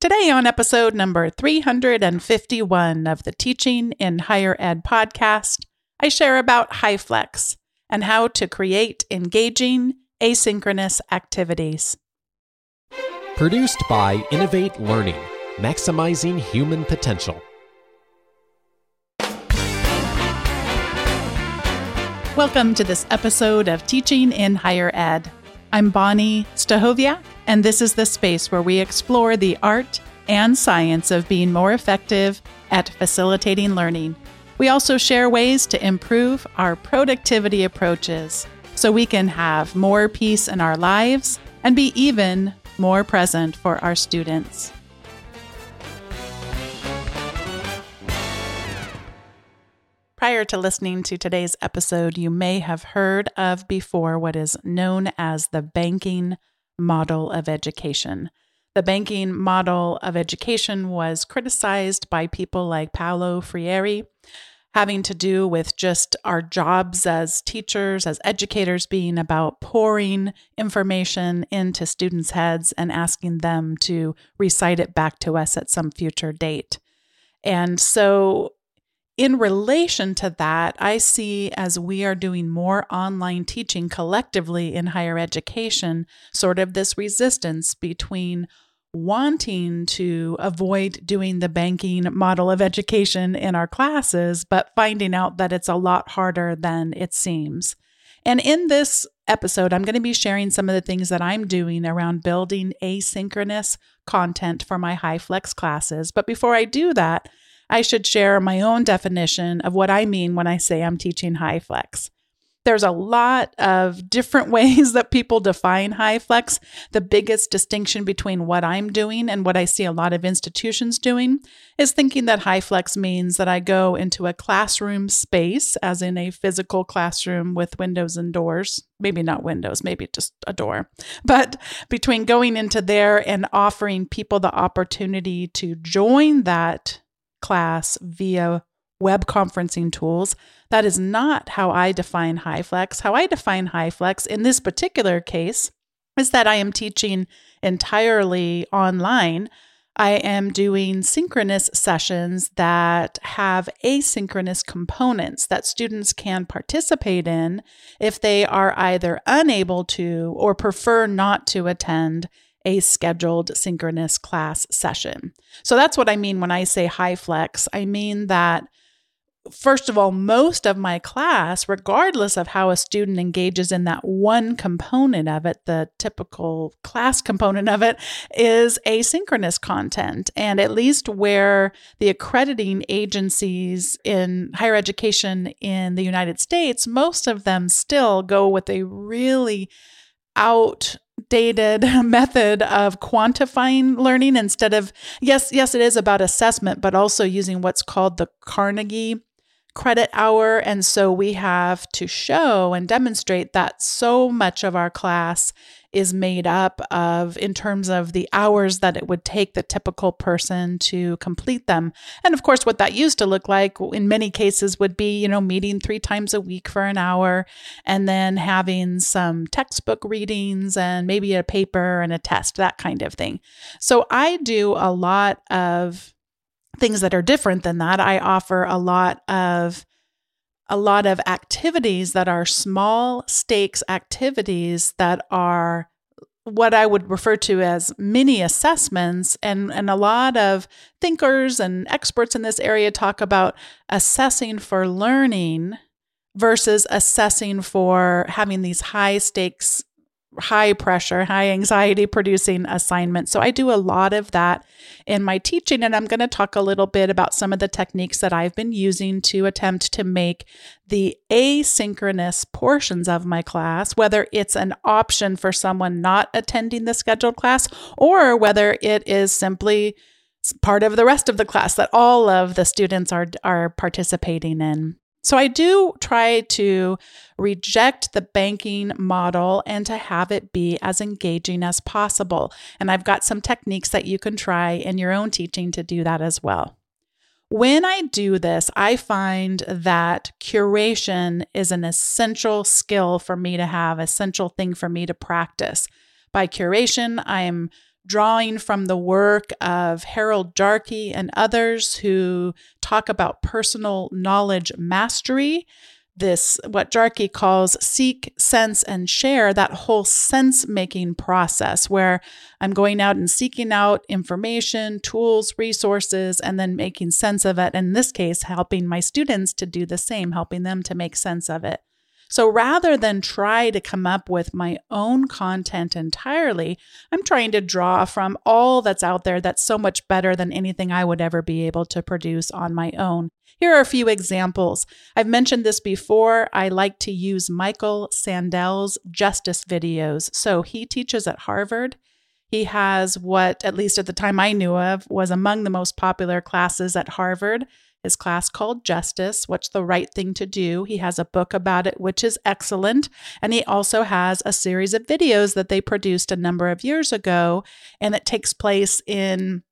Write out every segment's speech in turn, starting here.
Today, on episode number 351 of the Teaching in Higher Ed podcast, I share about HyFlex and how to create engaging asynchronous activities. Produced by Innovate Learning, maximizing human potential. Welcome to this episode of Teaching in Higher Ed. I'm Bonnie Stachowiak, and this is the space where we explore the art and science of being more effective at facilitating learning. We also share ways to improve our productivity approaches so we can have more peace in our lives and be even more present for our students. Prior to listening to today's episode, you may have heard of before what is known as the banking model of education. The banking model of education was criticized by people like Paulo Freire, having to do with just our jobs as teachers, as educators, being about pouring information into students' heads and asking them to recite it back to us at some future date. And so in relation to that, I see as we are doing more online teaching collectively in higher education, sort of this resistance between wanting to avoid doing the banking model of education in our classes, but finding out that it's a lot harder than it seems. And in this episode, I'm going to be sharing some of the things that I'm doing around building asynchronous content for my HyFlex classes. But before I do that, I should share my own definition of what I mean when I say I'm teaching HyFlex. There's a lot of different ways that people define HyFlex. The biggest distinction between what I'm doing and what I see a lot of institutions doing is thinking that HyFlex means that I go into a classroom space, as in a physical classroom with windows and doors. Maybe not windows, maybe just a door. But between going into there and offering people the opportunity to join that class via web conferencing tools. That is not how I define HyFlex. How I define HyFlex in this particular case is that I am teaching entirely online. I am doing synchronous sessions that have asynchronous components that students can participate in if they are either unable to or prefer not to attend a scheduled synchronous class session. So that's what I mean when I say HyFlex. I mean that, first of all, most of my class, regardless of how a student engages in that one component of it, the typical class component of it, is asynchronous content. And at least where the accrediting agencies in higher education in the United States, most of them still go with a really out dated method of quantifying learning instead of yes yes it is about assessment but also using what's called the Carnegie credit hour. And so we have to show and demonstrate that so much of our class is made up of in terms of the hours that it would take the typical person to complete them. And of course, what that used to look like in many cases would be, you know, meeting three times a week for an hour and then having some textbook readings and maybe a paper and a test, that kind of thing. So I do a lot of things that are different than that. I offer a lot of a lot of activities that are small stakes activities that are what I would refer to as mini assessments. And, and a lot of thinkers and experts in this area talk about assessing for learning versus assessing for having these high stakes high pressure, high anxiety producing assignments. So I do a lot of that in my teaching. And I'm going to talk a little bit about some of the techniques that I've been using to attempt to make the asynchronous portions of my class, whether it's an option for someone not attending the scheduled class or whether it is simply part of the rest of the class that all of the students are are participating in. So I do try to reject the banking model and to have it be as engaging as possible. And I've got some techniques that you can try in your own teaching to do that as well. When I do this, I find that curation is an essential skill for me to have, essential thing for me to practice. By curation, I'm drawing from the work of Harold Jarche and others who talk about personal knowledge mastery this what Jarche calls seek, sense, and share, that whole sense making process where I'm going out and seeking out information, tools, resources, and then making sense of it. In this case, helping my students to do the same, helping them to make sense of it. So rather than try to come up with my own content entirely, I'm trying to draw from all that's out there that's so much better than anything I would ever be able to produce on my own. Here are a few examples. I've mentioned this before. I like to use Michael Sandel's justice videos. So he teaches at Harvard. He has what, at least at the time I knew of, was among the most popular classes at Harvard his class called Justice What's the Right Thing to Do. He has a book about it, which is excellent. And he also has a series of videos that they produced a number of years ago, and it takes place in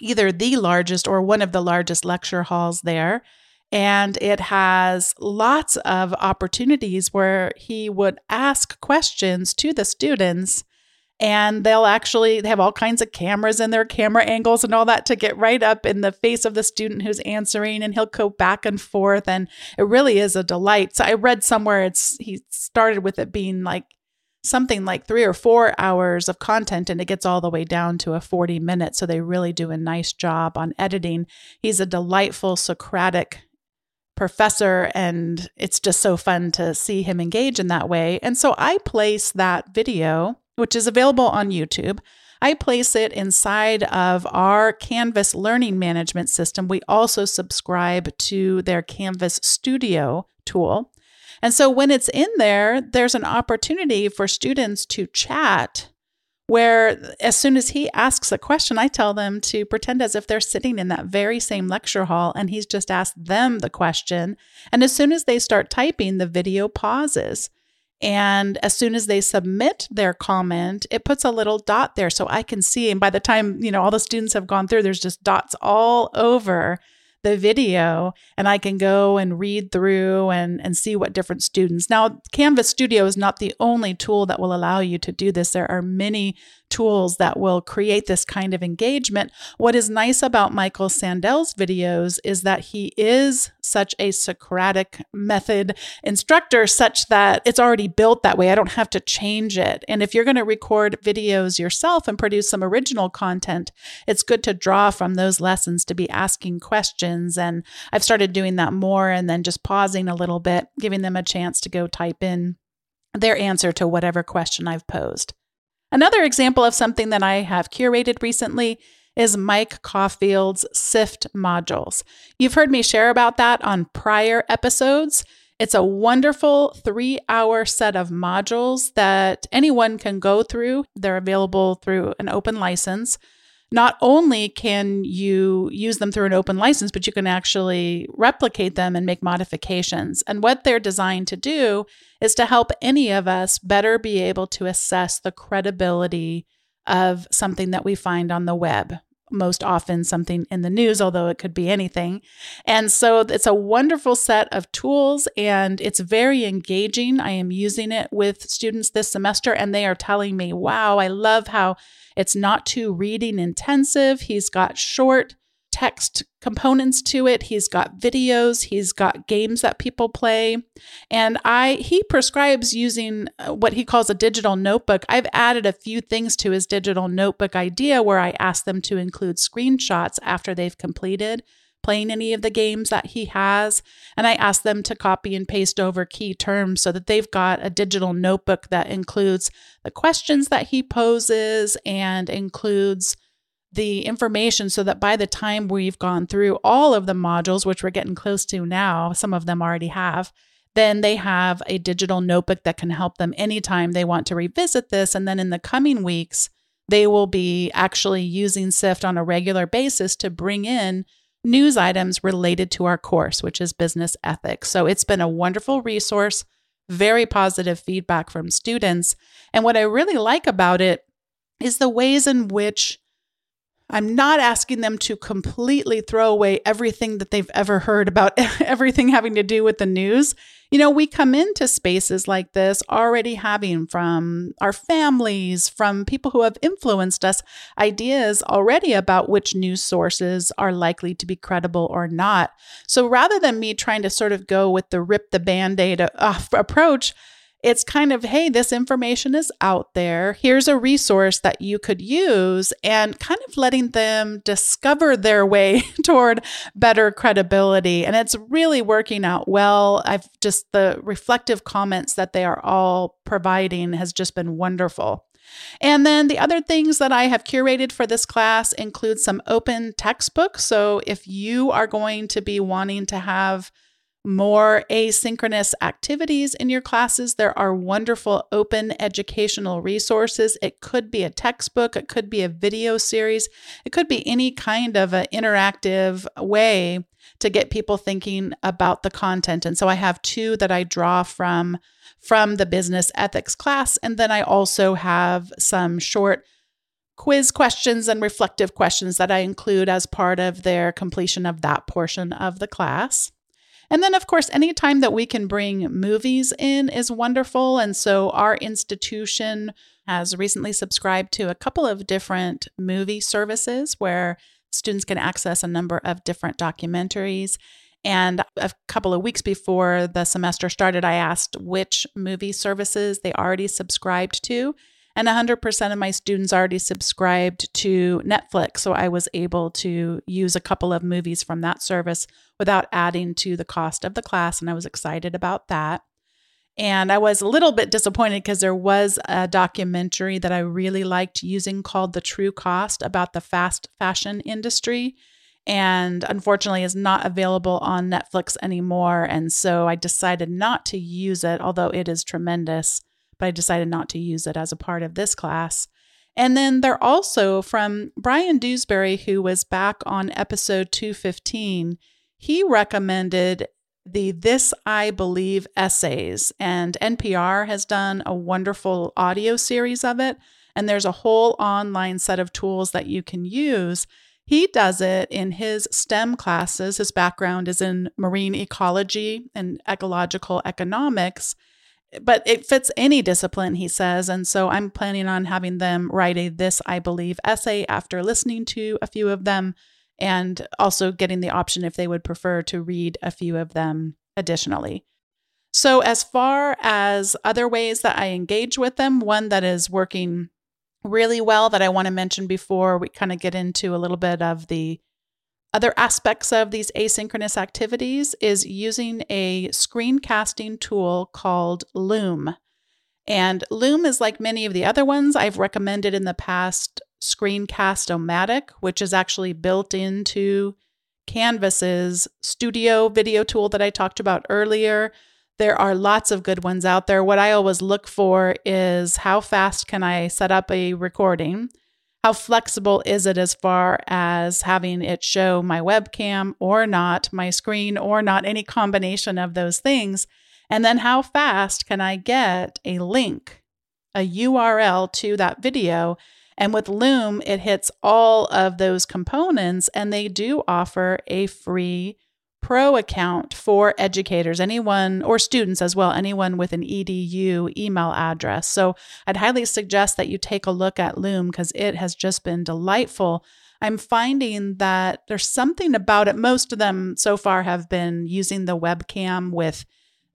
either the largest or one of the largest lecture halls there. And it has lots of opportunities where he would ask questions to the students and they'll actually have all kinds of cameras in their camera angles and all that to get right up in the face of the student who's answering and he'll go back and forth and it really is a delight. So i read somewhere it's he started with it being like something like three or four hours of content and it gets all the way down to a 40 minute. So they really do a nice job on editing. He's a delightful socratic professor and it's just so fun to see him engage in that way. And so i place that video which is available on YouTube. I place it inside of our Canvas learning management system. We also subscribe to their Canvas Studio tool. And so when it's in there, there's an opportunity for students to chat where as soon as he asks a question, I tell them to pretend as if they're sitting in that very same lecture hall and he's just asked them the question. And as soon as they start typing, the video pauses. And as soon as they submit their comment, it puts a little dot there so I can see. And by the time, you know, all the students have gone through, there's just dots all over the video and I can go and read through and, and see what different students. Now, Canvas Studio is not the only tool that will allow you to do this. There are many tools that will create this kind of engagement. What is nice about Michael Sandel's videos is that he is such a Socratic method instructor, such that it's already built that way. I don't have to change it. And if you're going to record videos yourself and produce some original content, it's good to draw from those lessons to be asking questions. And I've started doing that more and then just pausing a little bit, giving them a chance to go type in their answer to whatever question I've posed. Another example of something that I have curated recently is Mike Caulfield's SIFT modules. You've heard me share about that on prior episodes. It's a wonderful three hour set of modules that anyone can go through. They're available through an open license not only can you use them through an open license, but you can actually replicate them and make modifications. And what they're designed to do is to help any of us better be able to assess the credibility of something that we find on the web. Most often, something in the news, although it could be anything. And so it's a wonderful set of tools and it's very engaging. I am using it with students this semester, and they are telling me, wow, I love how it's not too reading intensive. He's got short text components to it. He's got videos, he's got games that people play. And I he prescribes using uh, what he calls a digital notebook. I've added a few things to his digital notebook idea where I ask them to include screenshots after they've completed playing any of the games that he has. And I ask them to copy and paste over key terms so that they've got a digital notebook that includes the questions that he poses and includes the information so that by the time we've gone through all of the modules, which we're getting close to now, some of them already have, then they have a digital notebook that can help them anytime they want to revisit this. And then in the coming weeks, they will be actually using SIFT on a regular basis to bring in news items related to our course, which is business ethics. So it's been a wonderful resource, very positive feedback from students. And what I really like about it is the ways in which I'm not asking them to completely throw away everything that they've ever heard about everything having to do with the news. You know, we come into spaces like this already having from our families, from people who have influenced us, ideas already about which news sources are likely to be credible or not. So rather than me trying to sort of go with the rip the band aid off uh, approach, it's kind of, hey, this information is out there. Here's a resource that you could use, and kind of letting them discover their way toward better credibility. And it's really working out well. I've just, the reflective comments that they are all providing has just been wonderful. And then the other things that I have curated for this class include some open textbooks. So if you are going to be wanting to have more asynchronous activities in your classes. There are wonderful open educational resources. It could be a textbook, it could be a video series, it could be any kind of an interactive way to get people thinking about the content. And so I have two that I draw from from the business ethics class and then I also have some short quiz questions and reflective questions that I include as part of their completion of that portion of the class. And then, of course, anytime that we can bring movies in is wonderful. And so our institution has recently subscribed to a couple of different movie services where students can access a number of different documentaries. And a couple of weeks before the semester started, I asked which movie services they already subscribed to. And 100% of my students already subscribed to Netflix. So I was able to use a couple of movies from that service without adding to the cost of the class. And I was excited about that. And I was a little bit disappointed because there was a documentary that I really liked using called The True Cost about the fast fashion industry. And unfortunately, is not available on Netflix anymore. And so I decided not to use it, although it is tremendous but I decided not to use it as a part of this class. And then they're also from Brian Dewsbury, who was back on episode 215. He recommended the This I Believe essays, and NPR has done a wonderful audio series of it. And there's a whole online set of tools that you can use. He does it in his STEM classes. His background is in marine ecology and ecological economics but it fits any discipline, he says. And so I'm planning on having them write a This I Believe essay after listening to a few of them and also getting the option if they would prefer to read a few of them additionally. So, as far as other ways that I engage with them, one that is working really well that I want to mention before we kind of get into a little bit of the other aspects of these asynchronous activities is using a screencasting tool called Loom. And Loom is like many of the other ones I've recommended in the past, Screencast-O-Matic, which is actually built into Canvas's studio video tool that I talked about earlier. There are lots of good ones out there. What I always look for is how fast can I set up a recording? How flexible is it as far as having it show my webcam or not, my screen or not, any combination of those things? And then how fast can I get a link, a URL to that video? And with Loom, it hits all of those components, and they do offer a free Pro account for educators, anyone or students as well, anyone with an EDU email address. So I'd highly suggest that you take a look at Loom because it has just been delightful. I'm finding that there's something about it. Most of them so far have been using the webcam with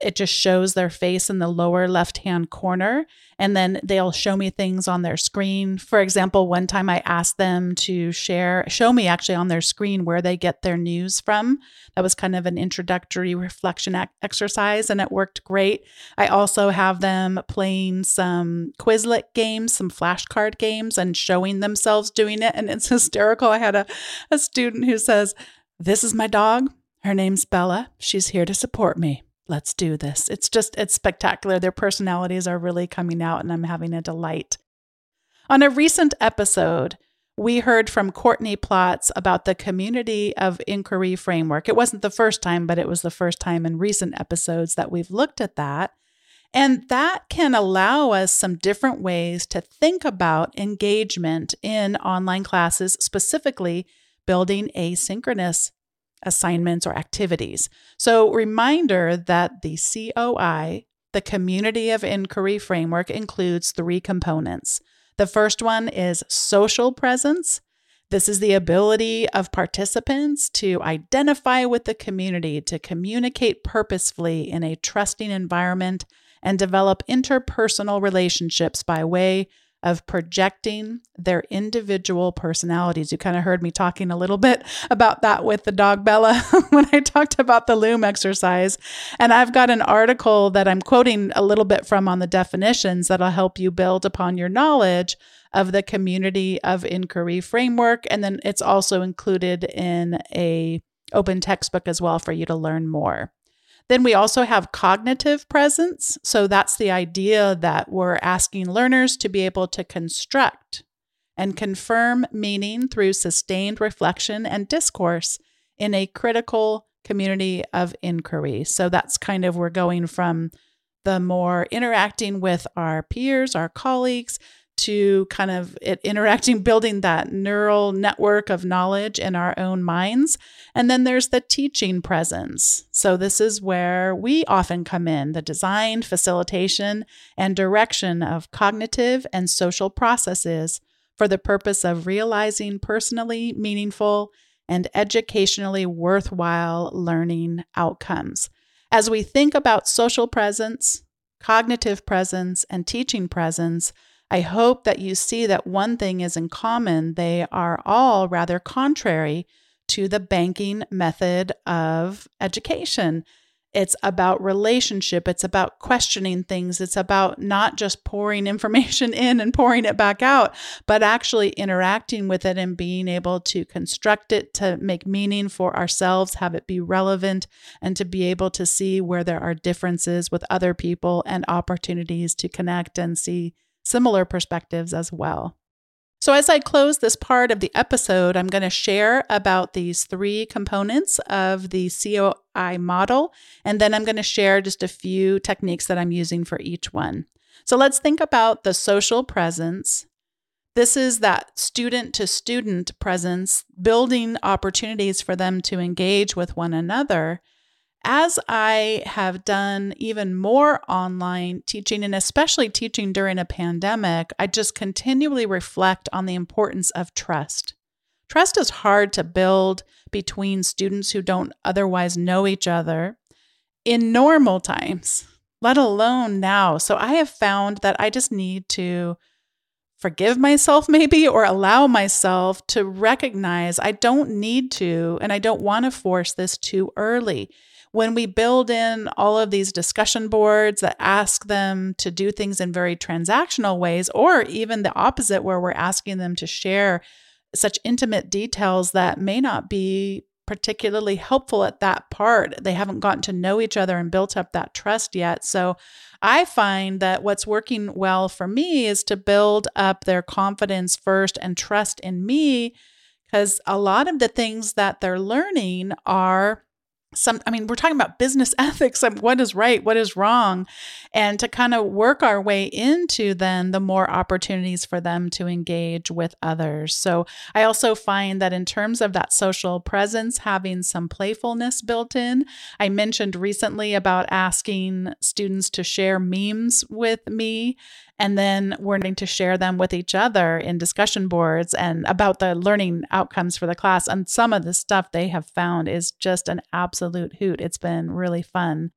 it just shows their face in the lower left hand corner and then they'll show me things on their screen. For example one time i asked them to share show me actually on their screen where they get their news from. That was kind of an introductory reflection exercise and it worked great. I also have them playing some quizlet games some flashcard games and showing themselves doing it and it's hysterical. I had a, a student who says this is my dog. Her name's bella. She's here to support me let's do this. It's just, it's spectacular. Their personalities are really coming out, and I'm having a delight. On a recent episode, we heard from Courtney Plotts about the Community of Inquiry framework. It wasn't the first time, but it was the first time in recent episodes that we've looked at that. And that can allow us some different ways to think about engagement in online classes, specifically building asynchronous assignments or activities. So, reminder that the COI, the Community of Inquiry Framework, includes three components. The first one is social presence. This is the ability of participants to identify with the community, to communicate purposefully in a trusting environment, and develop interpersonal relationships by way of projecting their individual personalities. You kind of heard me talking a little bit about that with the dog Bella when I talked about the loom exercise. And I've got an article that I'm quoting a little bit from on the definitions that'll help you build upon your knowledge of the community of inquiry framework and then it's also included in a open textbook as well for you to learn more. Then we also have cognitive presence. So that's the idea that we're asking learners to be able to construct and confirm meaning through sustained reflection and discourse in a critical community of inquiry. So that's kind of we're going from the more interacting with our peers, our colleagues, to kind of it interacting, building that neural network of knowledge in our own minds. And then there's the teaching presence. So, this is where we often come in the design, facilitation, and direction of cognitive and social processes for the purpose of realizing personally meaningful and educationally worthwhile learning outcomes. As we think about social presence, cognitive presence, and teaching presence, I hope that you see that one thing is in common. They are all rather contrary to the banking method of education. It's about relationship. It's about questioning things. It's about not just pouring information in and pouring it back out, but actually interacting with it and being able to construct it to make meaning for ourselves, have it be relevant, and to be able to see where there are differences with other people and opportunities to connect and see similar perspectives as well. So, as I close this part of the episode, I'm going to share about these three components of the COI model, and then I'm going to share just a few techniques that I'm using for each one. So, let's think about the social presence. This is that student to student presence, building opportunities for them to engage with one another as I have done even more online teaching, and especially teaching during a pandemic, I just continually reflect on the importance of trust. Trust is hard to build between students who don't otherwise know each other in normal times, let alone now. So I have found that I just need to forgive myself, maybe, or allow myself to recognize I don't need to and I don't want to force this too early when we build in all of these discussion boards that ask them to do things in very transactional ways, or even the opposite, where we're asking them to share such intimate details that may not be particularly helpful at that part. They haven't gotten to know each other and built up that trust yet. So I find that what's working well for me is to build up their confidence first and trust in me because a lot of the things that they're learning are some i mean we're talking about business ethics and what is right what is wrong and to kind of work our way into then the more opportunities for them to engage with others. So i also find that in terms of that social presence having some playfulness built in i mentioned recently about asking students to share memes with me and then we're to share them with each other in discussion boards and about the learning outcomes for the class. And some of the stuff they have found is just an absolute hoot. It's been really fun.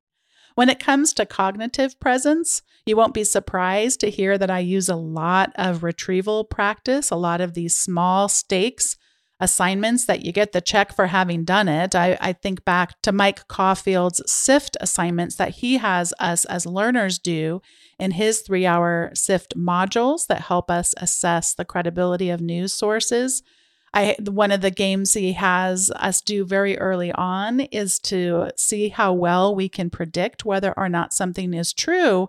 When it comes to cognitive presence, you won't be surprised to hear that I use a lot of retrieval practice, a lot of these small stakes assignments that you get the check for having done it. I, I, think back to Mike Caulfield's SIFT assignments that he has us as learners do in his three hour SIFT modules that help us assess the credibility of news sources. I, one of the games he has us do very early on is to see how well we can predict whether or not something is true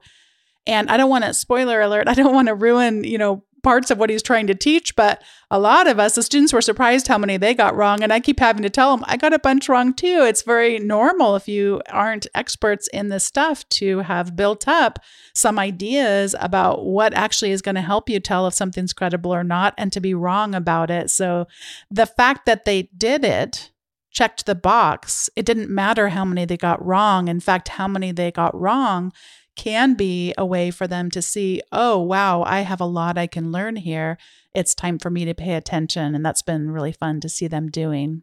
and I don't want to spoiler alert, I don't want to ruin, you know, parts of what he's trying to teach. But a lot of us, the students were surprised how many they got wrong. And I keep having to tell them, I got a bunch wrong too. It's very normal if you aren't experts in this stuff to have built up some ideas about what actually is going to help you tell if something's credible or not and to be wrong about it. So the fact that they did it, checked the box, it didn't matter how many they got wrong. In fact, how many they got wrong can be a way for them to see, oh, wow, I have a lot I can learn here. It's time for me to pay attention. And that's been really fun to see them doing.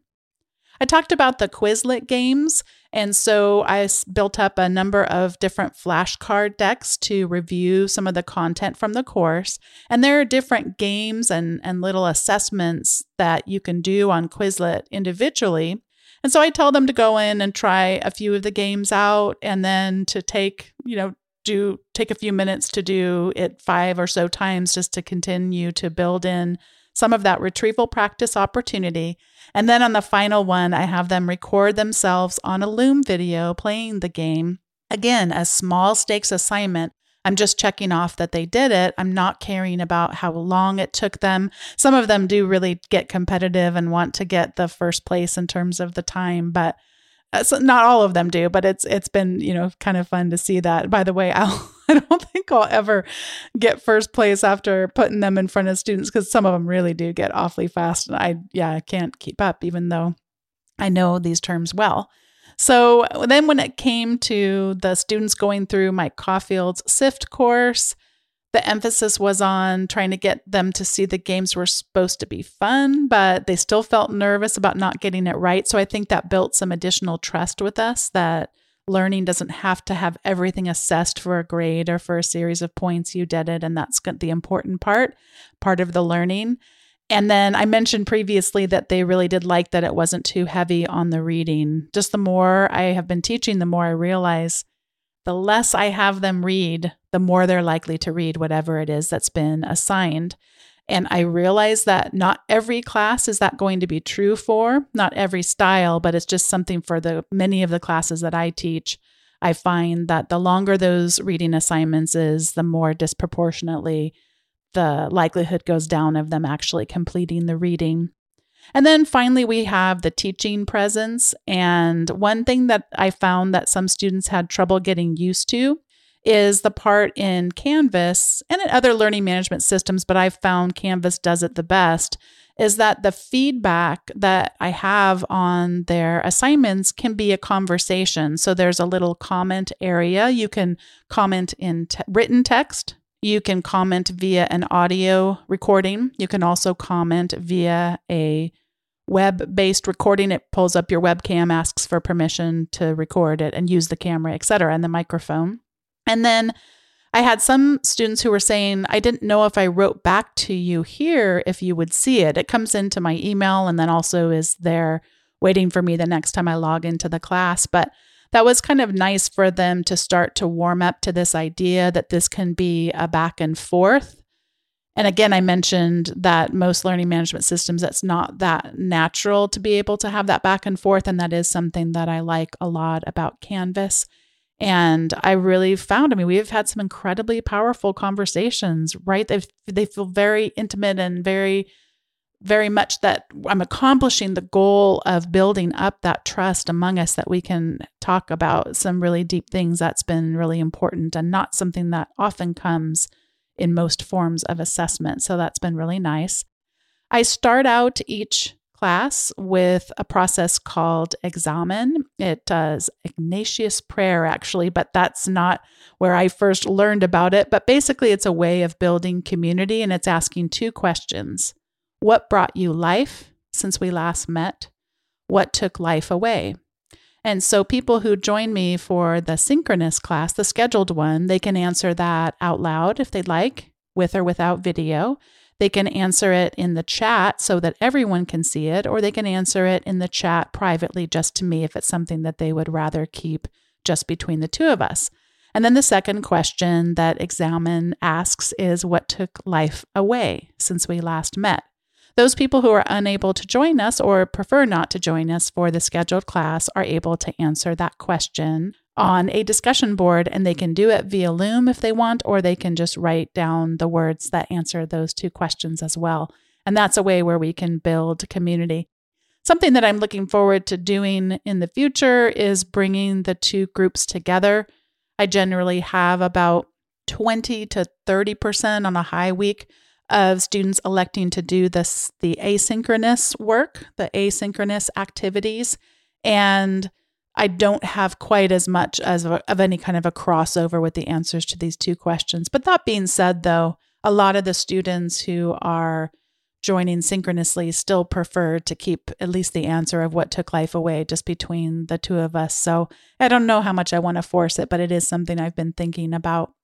I talked about the Quizlet games. And so I built up a number of different flashcard decks to review some of the content from the course. And there are different games and, and little assessments that you can do on Quizlet individually. And so I tell them to go in and try a few of the games out and then to take, you know, do take a few minutes to do it five or so times just to continue to build in some of that retrieval practice opportunity. And then on the final one, I have them record themselves on a Loom video playing the game. Again, a small stakes assignment. I'm just checking off that they did it. I'm not caring about how long it took them. Some of them do really get competitive and want to get the first place in terms of the time, but Uh, so not all of them do, but it's it's been you know kind of fun to see that. By the way, I'll I don't think I'll ever get first place after putting them in front of students because some of them really do get awfully fast, and I yeah I can't keep up even though I know these terms well. So then when it came to the students going through Mike Caulfield's SIFT course, the emphasis was on trying to get them to see the games were supposed to be fun, but they still felt nervous about not getting it right. So I think that built some additional trust with us that learning doesn't have to have everything assessed for a grade or for a series of points. You did it, and that's the important part, part of the learning. And then I mentioned previously that they really did like that it wasn't too heavy on the reading. Just the more I have been teaching, the more I realize the less I have them read, the more they're likely to read whatever it is that's been assigned. And I realize that not every class is that going to be true for, not every style, but it's just something for the many of the classes that I teach. I find that the longer those reading assignments is, the more disproportionately the likelihood goes down of them actually completing the reading. And then finally, we have the teaching presence. And one thing that I found that some students had trouble getting used to is the part in Canvas and in other learning management systems, but I've found Canvas does it the best. Is that the feedback that I have on their assignments can be a conversation. So there's a little comment area. You can comment in te- written text, you can comment via an audio recording. You can also comment via a web based recording. It pulls up your webcam, asks for permission to record it and use the camera, etc., and the microphone. And then I had some students who were saying, I didn't know if I wrote back to you here if you would see it. It comes into my email and then also is there waiting for me the next time I log into the class. But that was kind of nice for them to start to warm up to this idea that this can be a back and forth. And again, I mentioned that most learning management systems, that's not that natural to be able to have that back and forth. And that is something that I like a lot about Canvas. And I really found, I mean, we have had some incredibly powerful conversations, right? They they feel very intimate and very very much that I'm accomplishing the goal of building up that trust among us that we can talk about some really deep things. That's been really important and not something that often comes in most forms of assessment. So that's been really nice. I start out each class with a process called examen. It does Ignatian prayer, actually, but that's not where I first learned about it. But basically, it's a way of building community and it's asking two questions what brought you life since we last met? What took life away? And so, people who join me for the synchronous class, the scheduled one, they can answer that out loud if they'd like, with or without video. They can answer it in the chat so that everyone can see it, or they can answer it in the chat privately just to me if it's something that they would rather keep just between the two of us. And then the second question that Examen asks is What took life away since we last met? Those people who are unable to join us or prefer not to join us for the scheduled class are able to answer that question on a discussion board and they can do it via Loom if they want, or they can just write down the words that answer those two questions as well. And that's a way where we can build community. Something that I'm looking forward to doing in the future is bringing the two groups together. I generally have about 20 to 30% on a high week of students electing to do this the asynchronous work, the asynchronous activities and I don't have quite as much as of, of any kind of a crossover with the answers to these two questions. But that being said though, a lot of the students who are joining synchronously still prefer to keep at least the answer of what took life away just between the two of us. So I don't know how much I want to force it, but it is something I've been thinking about.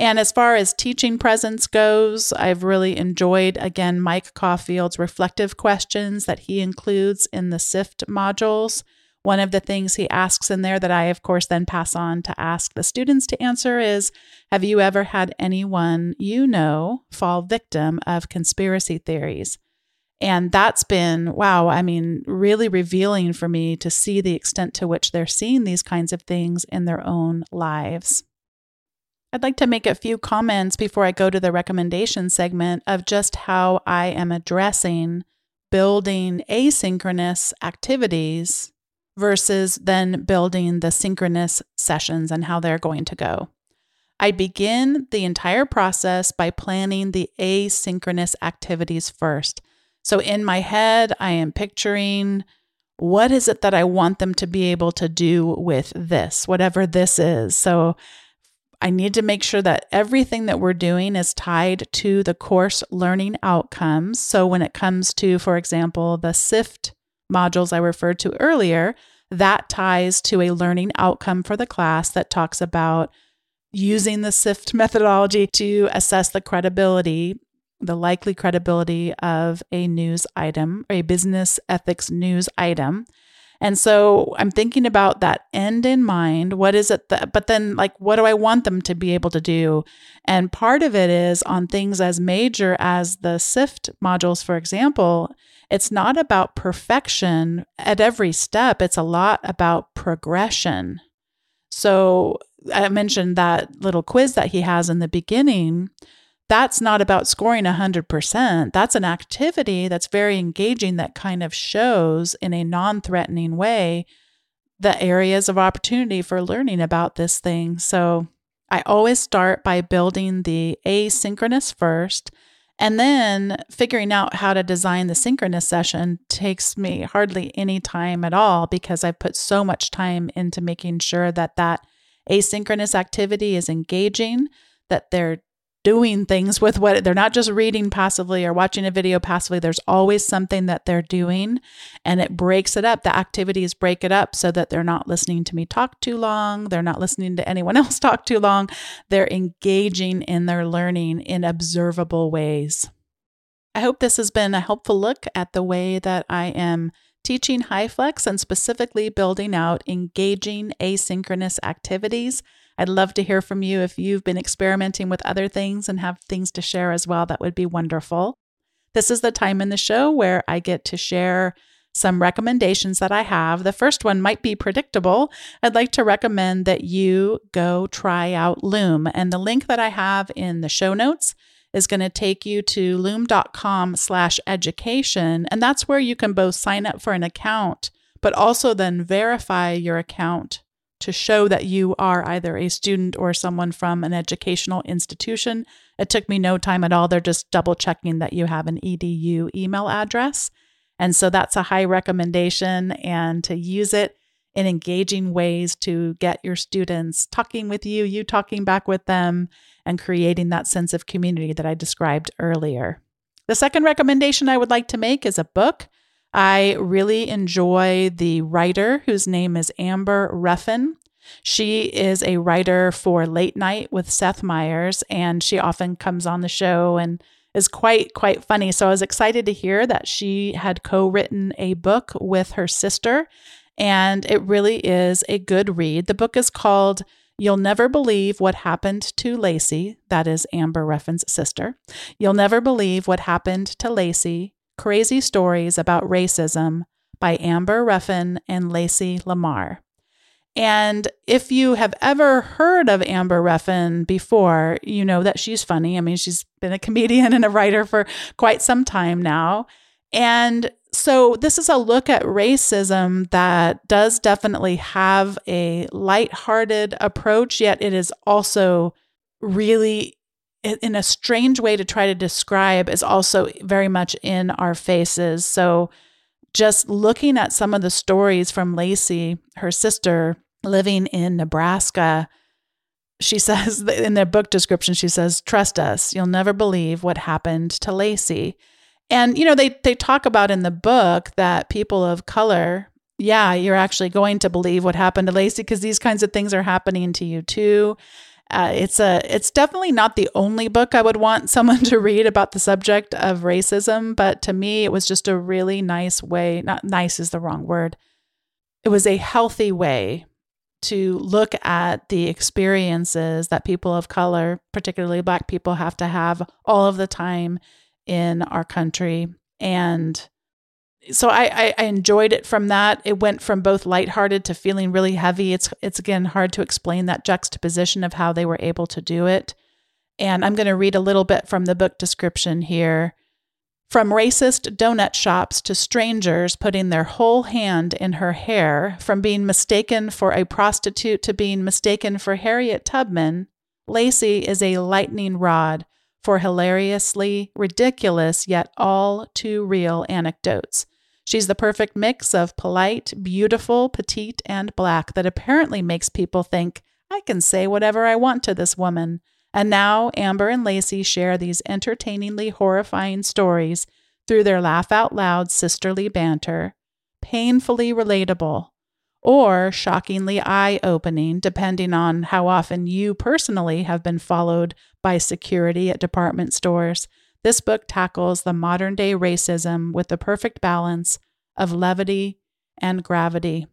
And as far as teaching presence goes, I've really enjoyed, again, Mike Caulfield's reflective questions that he includes in the SIFT modules. One of the things he asks in there that I, of course, then pass on to ask the students to answer is Have you ever had anyone you know fall victim of conspiracy theories? And that's been, wow, I mean, really revealing for me to see the extent to which they're seeing these kinds of things in their own lives. I'd like to make a few comments before I go to the recommendation segment of just how I am addressing building asynchronous activities versus then building the synchronous sessions and how they're going to go. I begin the entire process by planning the asynchronous activities first. So in my head, I am picturing what is it that I want them to be able to do with this, whatever this is. So I need to make sure that everything that we're doing is tied to the course learning outcomes. So when it comes to, for example, the SIFT modules I referred to earlier, that ties to a learning outcome for the class that talks about using the SIFT methodology to assess the credibility, the likely credibility of a news item, a business ethics news item. And so I'm thinking about that end in mind. What is it that, but then like, what do I want them to be able to do? And part of it is on things as major as the SIFT modules, for example, it's not about perfection at every step, it's a lot about progression. So I mentioned that little quiz that he has in the beginning that's not about scoring 100%. That's an activity that's very engaging that kind of shows in a non threatening way the areas of opportunity for learning about this thing. So I always start by building the asynchronous first. And then figuring out how to design the synchronous session takes me hardly any time at all because I've put so much time into making sure that that asynchronous activity is engaging, that they're doing things with what they're not just reading passively or watching a video passively. There's always something that they're doing and it breaks it up. The activities break it up so that they're not listening to me talk too long. They're not listening to anyone else talk too long. They're engaging in their learning in observable ways. I hope this has been a helpful look at the way that I am teaching HyFlex and specifically building out engaging asynchronous activities. I'd love to hear from you if you've been experimenting with other things and have things to share as well. That would be wonderful. This is the time in the show where I get to share some recommendations that I have. The first one might be predictable. I'd like to recommend that you go try out Loom. And the link that I have in the show notes is going to take you to loom.com slash education. And that's where you can both sign up for an account, but also then verify your account to show that you are either a student or someone from an educational institution. It took me no time at all. They're just double checking that you have an EDU email address. And so that's a high recommendation and to use it in engaging ways to get your students talking with you, you talking back with them, and creating that sense of community that I described earlier. The second recommendation I would like to make is a book. I really enjoy the writer whose name is Amber Ruffin. She is a writer for Late Night with Seth Meyers, and she often comes on the show and is quite quite funny. So I was excited to hear that she had co-written a book with her sister, and it really is a good read. The book is called You'll Never Believe What Happened to Lacey, that is Amber Ruffin's sister. You'll Never Believe What Happened to Lacey, Crazy Stories About Racism by Amber Ruffin and Lacey Lamar. And if you have ever heard of Amber Ruffin before, you know that she's funny. I mean, she's been a comedian and a writer for quite some time now. And so this is a look at racism that does definitely have a light-hearted approach, yet it is also really in a strange way to try to describe is also very much in our faces. So just looking at some of the stories from Lacey, her sister living in Nebraska, she says in the book description, she says, Trust us, you'll never believe what happened to Lacey. And, you know, they, they talk about in the book that people of color, yeah, you're actually going to believe what happened to Lacey because these kinds of things are happening to you too. Uh, it's a it's definitely not the only book I would want someone to read about the subject of racism, but to me it was just a really nice way, not nice is the wrong word. It was a healthy way to look at the experiences that people of color, particularly black people have to have all of the time in our country and so I, I, enjoyed it from that. It went from both lighthearted to feeling really heavy. It's it's again hard to explain that juxtaposition of how they were able to do it. And I'm going to read a little bit from the book description here. From racist donut shops to strangers putting their whole hand in her hair, from being mistaken for a prostitute to being mistaken for Harriet Tubman, Lacey is a lightning rod for hilariously ridiculous yet all too real anecdotes. She's the perfect mix of polite, beautiful, petite, and black that apparently makes people think, I can say whatever I want to this woman. And now Amber and Lacey share these entertainingly horrifying stories through their laugh out loud sisterly banter, painfully relatable, or shockingly eye opening, depending on how often you personally have been followed by security at department stores this book tackles the modern day racism with the perfect balance of levity and gravity.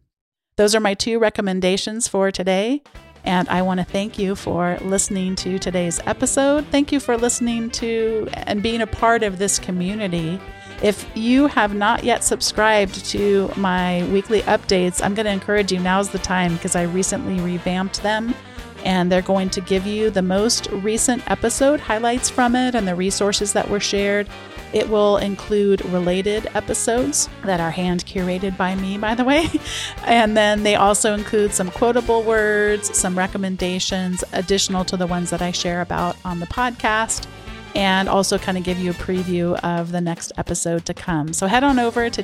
Those are my two recommendations for today. And I want to thank you for listening to today's episode. Thank you for listening to and being a part of this community. If you have not yet subscribed to my weekly updates, I'm going to encourage you now's the time because I recently revamped them and they're going to give you the most recent episode highlights from it and the resources that were shared. It will include related episodes that are hand curated by me, by the way. and then they also include some quotable words, some recommendations, additional to the ones that I share about on the podcast and also kind of give you a preview of the next episode to come. So head on over to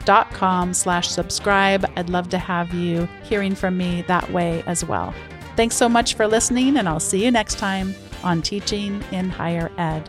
teachinginhighered.com slash subscribe. I'd love to have you hearing from me that way as well. Thanks so much for listening, and I'll see you next time on Teaching in Higher Ed.